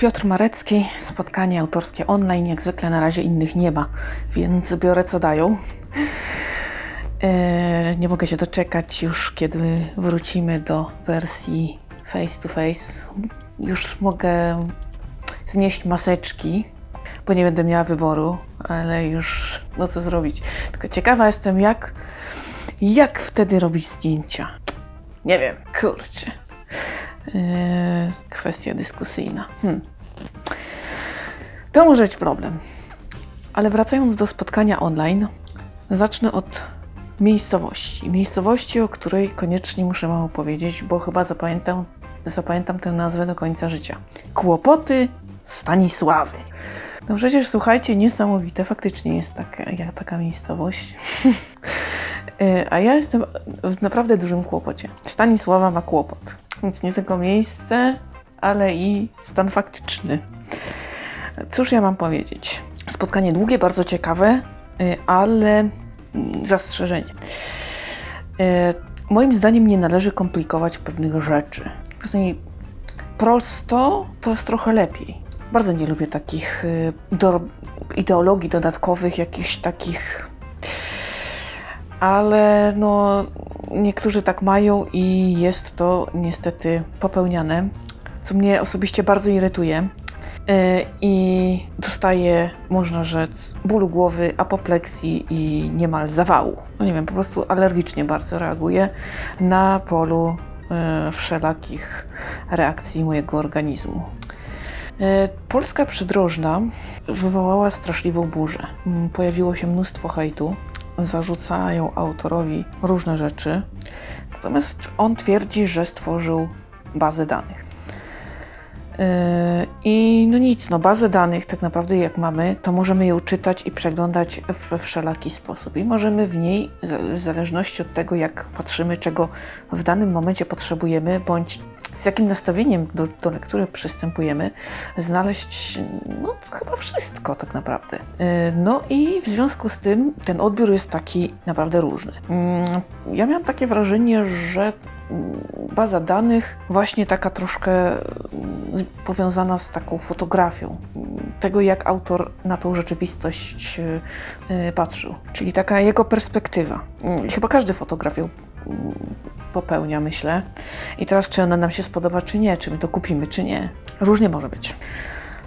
Piotr Marecki, spotkanie autorskie online, jak zwykle na razie innych nie ma, więc biorę co dają. E, nie mogę się doczekać już, kiedy wrócimy do wersji face to face. Już mogę znieść maseczki, bo nie będę miała wyboru, ale już no co zrobić. Tylko ciekawa jestem, jak, jak wtedy robić zdjęcia. Nie wiem, kurczę. Yy, kwestia dyskusyjna. Hmm. To może być problem. Ale wracając do spotkania online, zacznę od miejscowości. Miejscowości, o której koniecznie muszę Wam opowiedzieć, bo chyba zapamiętam, zapamiętam tę nazwę do końca życia. Kłopoty Stanisławy. No przecież słuchajcie, niesamowite, faktycznie jest taka, taka miejscowość. Yy, A ja jestem w naprawdę dużym kłopocie. Stanisława ma kłopot. Więc nie tylko miejsce, ale i stan faktyczny. Cóż ja mam powiedzieć? Spotkanie długie, bardzo ciekawe, y, ale mm, zastrzeżenie. Y, Moim zdaniem nie należy komplikować pewnych rzeczy. Czasami prosto to jest trochę lepiej. Bardzo nie lubię takich y, ideologii dodatkowych, jakichś takich ale no, niektórzy tak mają i jest to niestety popełniane, co mnie osobiście bardzo irytuje. Yy, I dostaję, można rzec, bólu głowy, apopleksji i niemal zawału. No nie wiem, po prostu alergicznie bardzo reaguję na polu yy, wszelakich reakcji mojego organizmu. Yy, Polska przydrożna wywołała straszliwą burzę. Mm, Pojawiło się mnóstwo hejtu zarzucają autorowi różne rzeczy, natomiast on twierdzi, że stworzył bazę danych. Yy, I no nic, no bazę danych tak naprawdę jak mamy, to możemy ją czytać i przeglądać we wszelaki sposób. I możemy w niej, w zależności od tego, jak patrzymy, czego w danym momencie potrzebujemy, bądź z jakim nastawieniem do, do lektury przystępujemy, znaleźć no, chyba wszystko tak naprawdę. Yy, No i w związku z tym ten odbiór jest taki naprawdę różny. Yy, Ja miałam takie wrażenie, że mm, baza danych właśnie taka troszkę mm, powiązana z taką fotografią mm, tego, jak autor na tą rzeczywistość yy, yy, patrzył, czyli taka jego perspektywa. Yy, Chyba każdy fotograf ją mm, popełnia, myślę. I teraz, czy ona nam się spodoba, czy nie, czy my to kupimy, czy nie. Różnie może być.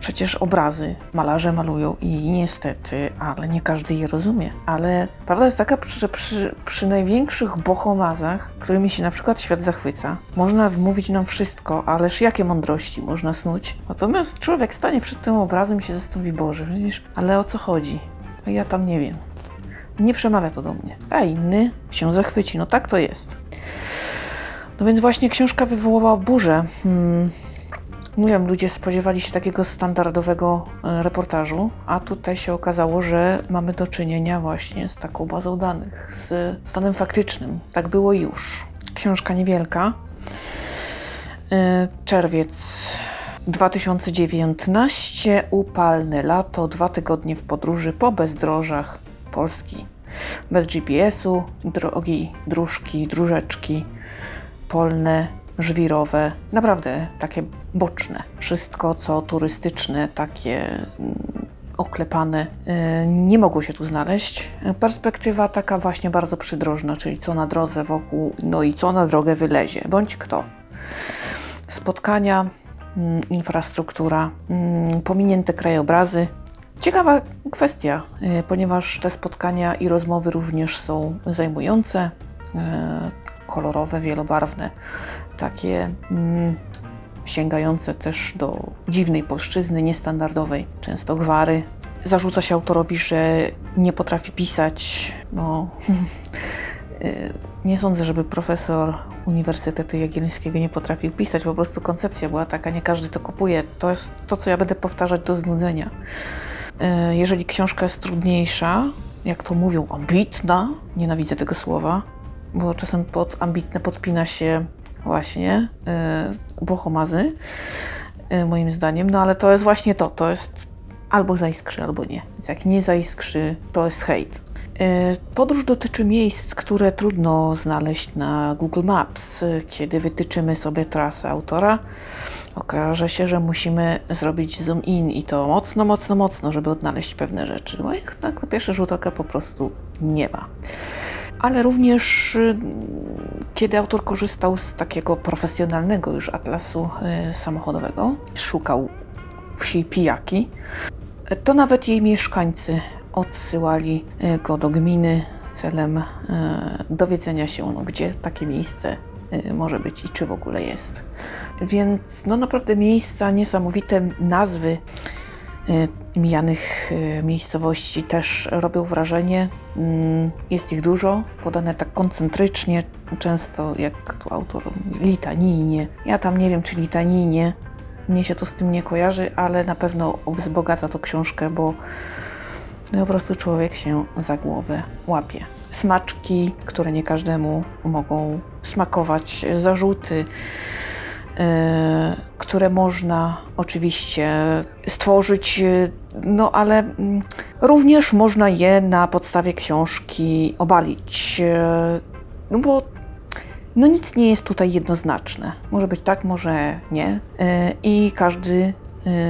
Przecież obrazy malarze malują i niestety, ale nie każdy je rozumie. Ale prawda jest taka, że przy, przy największych bohomazach, którymi się na przykład świat zachwyca, można wmówić nam wszystko, ależ jakie mądrości można snuć. Natomiast człowiek stanie przed tym obrazem i się zastanowi, Boże, widzisz, ale o co chodzi? A ja tam nie wiem. Nie przemawia to do mnie. A inny się zachwyci. No tak to jest. No więc właśnie książka wywołała burzę. Hmm. Mówię, ludzie spodziewali się takiego standardowego e, reportażu, a tutaj się okazało, że mamy do czynienia właśnie z taką bazą danych, z stanem faktycznym. Tak było już. Książka niewielka. E, Czerwiec 2019, upalne lato, dwa tygodnie w podróży po bezdrożach Polski. Bez GPS-u, drogi, dróżki, dróżeczki, polne, żwirowe, naprawdę takie boczne. Wszystko, co turystyczne, takie mm, oklepane, y, nie mogło się tu znaleźć. Perspektywa taka właśnie bardzo przydrożna, czyli co na drodze wokół, no i co na drogę wylezie, bądź kto. Spotkania, mm, infrastruktura, mm, pominięte krajobrazy. Ciekawa kwestia, y, ponieważ te spotkania i rozmowy również są zajmujące, y, kolorowe, wielobarwne, takie mm, sięgające też do dziwnej polszczyzny, niestandardowej, często gwary. Zarzuca się autorowi, że nie potrafi pisać. No, y, nie sądzę, żeby profesor Uniwersytetu Jagiellońskiego nie potrafił pisać. Po prostu koncepcja była taka, nie każdy to kupuje. To jest to, co ja będę powtarzać do znudzenia. Y, Jeżeli książka jest trudniejsza, jak to mówią, ambitna, nienawidzę tego słowa, bo czasem pod ambitne podpina się właśnie yy, yy, moim zdaniem, no ale to jest właśnie to, to jest albo zaiskrzy, albo nie. Więc jak nie zaiskrzy, to jest hejt. Yy, Podróż dotyczy miejsc, które trudno znaleźć na Google Maps, kiedy wytyczymy sobie trasę autora. okaże się, że musimy zrobić zoom in i to mocno, mocno, mocno, żeby odnaleźć pewne rzeczy. No i tak na pierwszy rzut oka po prostu nie ma. Ale również y, kiedy autor korzystał z takiego profesjonalnego już atlasu y, samochodowego, szukał wsi pijaki, to nawet jej mieszkańcy odsyłali y, go do gminy celem dowiedzenia się, no, gdzie takie miejsce może być i czy w ogóle jest. Więc no naprawdę miejsca, niesamowite nazwy mijanych y, miejscowości też robią wrażenie. Mm, Jest ich dużo, podane tak koncentrycznie, często jak tu autor litanijnie. Ja tam nie wiem, czy litanijnie, mnie się to z tym nie kojarzy, ale na pewno wzbogaca to książkę, bo no po prostu człowiek się za głowę łapie. Smaczki, które nie każdemu mogą smakować, zarzuty, e, które można oczywiście stworzyć, e, no ale mm, również można je na podstawie książki obalić. e, No bo no nic nie jest tutaj jednoznaczne. Może być tak, może nie. I każdy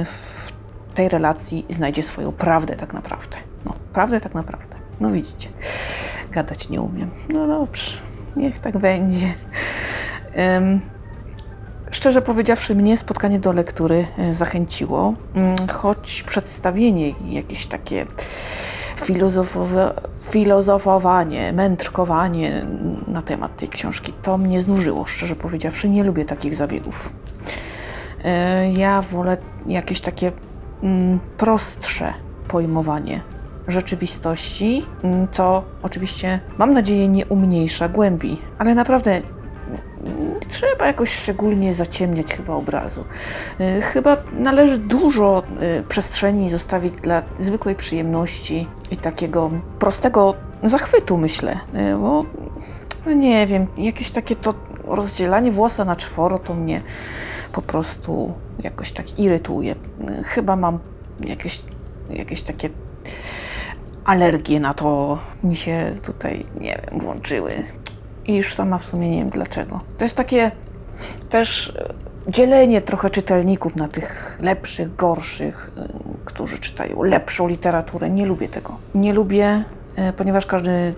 w tej relacji znajdzie swoją prawdę tak naprawdę. No, prawdę tak naprawdę. No widzicie, gadać nie umiem. No dobrze, niech tak będzie. Szczerze powiedziawszy, mnie spotkanie do lektury e, zachęciło, mm, choć przedstawienie jakieś takie filozofowanie, mędrkowanie na temat tej książki, to mnie znużyło, szczerze powiedziawszy. Nie lubię takich zabiegów. E, Ja wolę jakieś takie mm, prostsze pojmowanie rzeczywistości, mm, co oczywiście mam nadzieję nie umniejsza głębi, ale naprawdę nie trzeba jakoś szczególnie zaciemniać chyba obrazu. Y, Chyba należy dużo y, przestrzeni zostawić dla zwykłej przyjemności i takiego prostego zachwytu, myślę. Y, Bo no nie wiem, jakieś takie to rozdzielanie włosa na czworo to mnie po prostu jakoś tak irytuje. Chyba mam jakieś, jakieś takie alergie na to mi się tutaj, nie wiem, włączyły. I już sama w sumie nie wiem dlaczego. To jest takie też e, dzielenie trochę czytelników na tych lepszych, gorszych, y, którzy czytają lepszą literaturę. Nie lubię tego. Nie lubię, e, ponieważ każdy mm,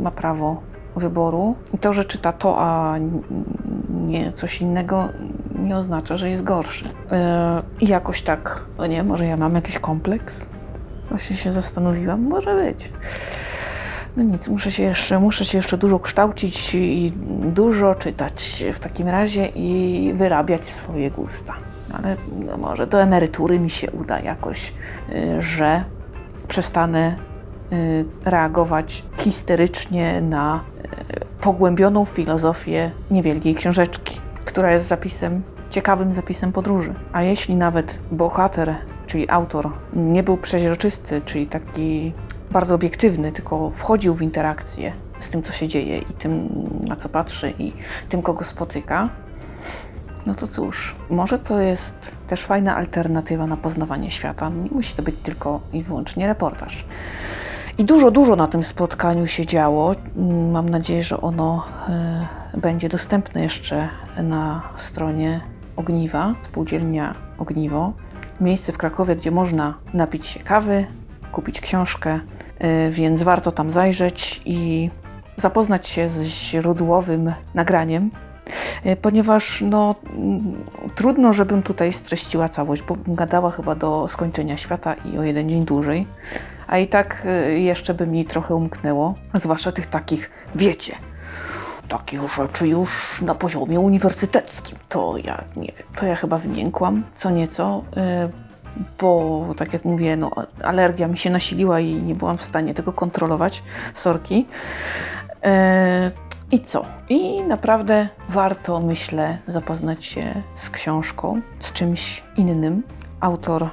ma prawo wyboru. To, że czyta to, a nie coś innego, nie oznacza, że jest gorszy. E, I jakoś tak, no nie, może ja mam jakiś kompleks? Właśnie się zastanowiłam, może być. No nic, muszę się jeszcze, muszę się jeszcze dużo kształcić i dużo czytać w takim razie i wyrabiać swoje gusta. Ale no może do emerytury mi się uda jakoś, y, że przestanę y, reagować histerycznie na y, pogłębioną filozofię niewielkiej książeczki, która jest zapisem, ciekawym zapisem podróży. A jeśli nawet bohater, czyli autor, nie był przeźroczysty, czyli taki bardzo obiektywny, tylko wchodził w interakcję z tym, co się dzieje i tym, na co patrzy i tym, kogo spotyka, no to cóż, może to jest też fajna alternatywa na poznawanie świata. Nie musi to być tylko i wyłącznie reportaż. I dużo, dużo na tym spotkaniu się działo. Mam nadzieję, że ono e, będzie dostępne jeszcze na stronie Ogniwa, spółdzielnia Ogniwo. Miejsce w Krakowie, gdzie można napić się kawy, kupić książkę, więc warto tam zajrzeć i zapoznać się z źródłowym nagraniem, e, ponieważ no, mm, trudno, żebym tutaj streściła całość, bo bym gadała chyba do skończenia świata i o jeden dzień dłużej. A i tak y, jeszcze by mi trochę umknęło, zwłaszcza tych takich, wiecie, takich rzeczy już na poziomie uniwersyteckim. To ja nie wiem, to ja chyba wymiękłam co nieco, y, bo tak jak mówię, no, alergia mi się nasiliła i nie byłam w stanie tego kontrolować, sorki. E, I co? I naprawdę warto, myślę, zapoznać się z książką, z czymś innym. Autor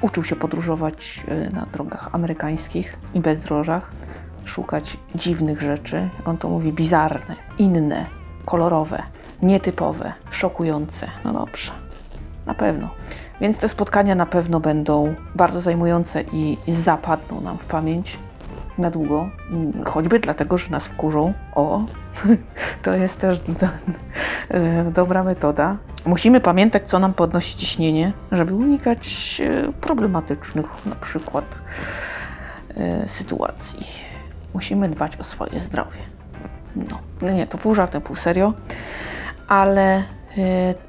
uczył się podróżować y, na drogach amerykańskich i bezdrożach, szukać dziwnych rzeczy, jak on to mówi, bizarne, inne, kolorowe, nietypowe, szokujące. No dobrze, na pewno. Więc te spotkania na pewno będą bardzo zajmujące i zapadną nam w pamięć na długo, choćby dlatego, że nas wkurzą. O, to jest też do, e, dobra metoda. Musimy pamiętać, co nam podnosi ciśnienie, żeby unikać e, problematycznych na przykład e, sytuacji. Musimy dbać o swoje zdrowie. No, nie, to pół żartem, pół serio, ale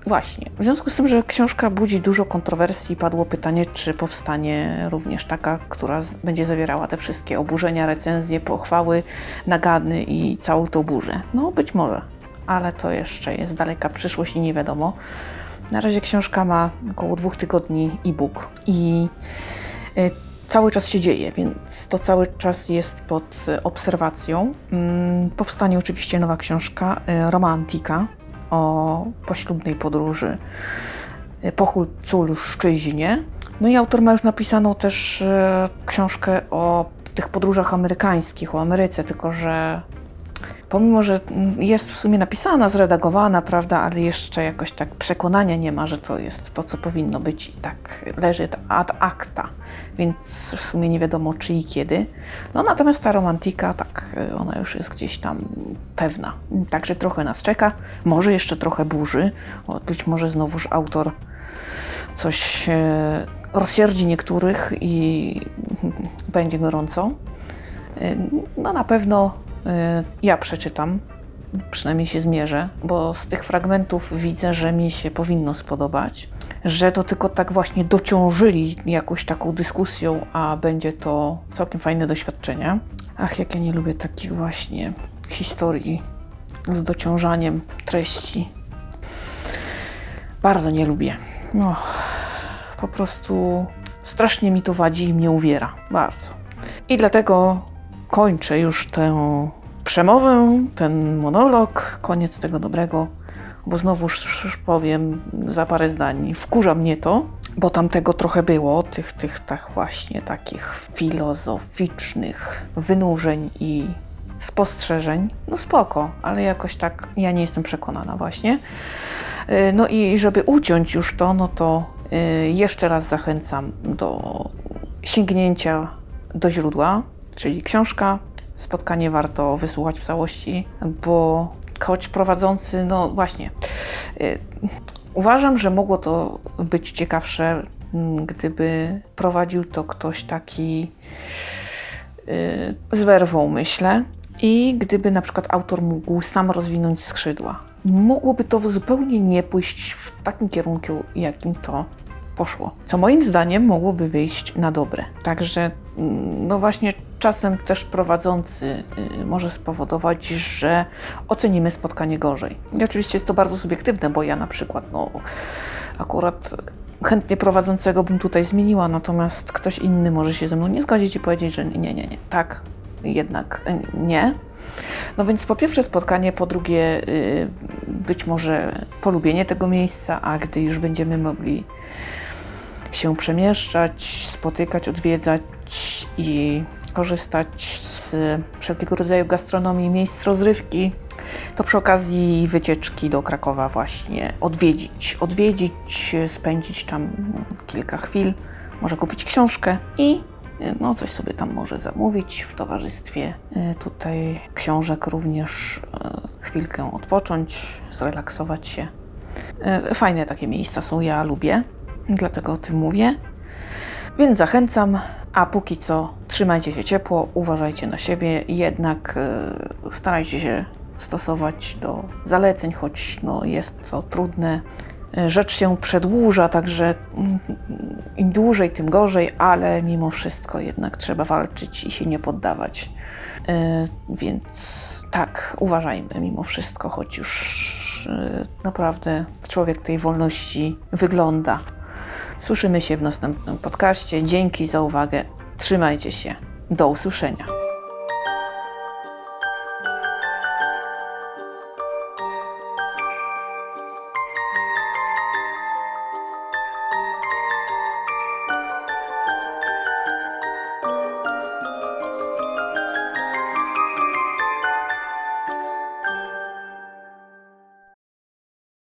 właśnie, w związku z tym, że książka budzi dużo kontrowersji, padło pytanie, czy powstanie również taka, która będzie zawierała te wszystkie oburzenia, recenzje, pochwały, nagany i całą tą burzę. No, być może, ale to jeszcze jest daleka przyszłość i nie wiadomo. Na razie książka ma około dwóch tygodni e-book i y, cały czas się dzieje, więc to cały czas jest pod y, obserwacją. Mm, Powstanie oczywiście nowa książka Romantika o poślubnej podróży y, po Hulculszczyźnie. No i autor ma już napisaną też y, książkę o tych podróżach amerykańskich, o Ameryce, tylko że pomimo, że jest w sumie napisana, zredagowana, prawda, ale jeszcze jakoś tak przekonania nie ma, że to jest to, co powinno być i tak leży ad acta, więc w sumie nie wiadomo czy i kiedy. No natomiast ta romantika, tak, y, ona już jest gdzieś tam pewna. Także trochę nas czeka, może jeszcze trochę burzy, być może znowuż autor coś e, rozsierdzi niektórych i będzie gorąco. Y, No na pewno y, ja przeczytam, przynajmniej się zmierzę, bo z tych fragmentów widzę, że mi się powinno spodobać, że to tylko tak właśnie dociążyli jakąś taką dyskusją, a będzie to całkiem fajne doświadczenie. Ach, jak ja nie lubię takich właśnie historii z dociążaniem treści. Bardzo nie lubię. No, po prostu strasznie mi to wadzi i mnie uwiera. Bardzo. I dlatego kończę już tę przemowę, ten monolog, koniec tego dobrego, bo znowuż powiem za parę zdań, wkurza mnie to, bo tam tego trochę było, tych, tych tak właśnie takich filozoficznych wynurzeń i spostrzeżeń. No spoko, ale jakoś tak ja nie jestem przekonana właśnie. Y, No i żeby uciąć już to, no to y, jeszcze raz zachęcam do sięgnięcia do źródła, czyli książka. Spotkanie warto wysłuchać w całości, bo choć prowadzący, no właśnie, y, uważam, że mogło to być ciekawsze, mm, gdyby prowadził to ktoś taki y, z werwą, myślę. I gdyby na przykład autor mógł sam rozwinąć skrzydła, mogłoby to zupełnie nie pójść w takim kierunku, jakim to poszło. Co moim zdaniem mogłoby wyjść na dobre. Także, mm, no właśnie, czasem też prowadzący y, może spowodować, że ocenimy spotkanie gorzej. I oczywiście jest to bardzo subiektywne, bo ja na przykład, no, akurat chętnie prowadzącego bym tutaj zmieniła, natomiast ktoś inny może się ze mną nie zgodzić i powiedzieć, że nie, nie, nie, tak, jednak nie. No więc po pierwsze spotkanie, po drugie y, być może polubienie tego miejsca, a gdy już będziemy mogli się przemieszczać, spotykać, odwiedzać i korzystać z wszelkiego rodzaju gastronomii, miejsc rozrywki, to przy okazji wycieczki do Krakowa właśnie odwiedzić, odwiedzić, spędzić tam kilka chwil, może kupić książkę i no, coś sobie tam może zamówić w towarzystwie. Y, tutaj książek również y, chwilkę odpocząć, zrelaksować się. Y, Fajne takie miejsca są, ja lubię, dlatego o tym mówię. Więc zachęcam, a póki co trzymajcie się ciepło, uważajcie na siebie, jednak y, starajcie się stosować do zaleceń, choć no, jest to trudne. Y, Rzecz się przedłuża, także mm, im dłużej, tym gorzej, ale mimo wszystko jednak trzeba walczyć i się nie poddawać. Y, Więc tak, uważajmy mimo wszystko, choć już y, naprawdę człowiek tej wolności wygląda. Słyszymy się w następnym podcaście. Dzięki za uwagę. Trzymajcie się. Do usłyszenia.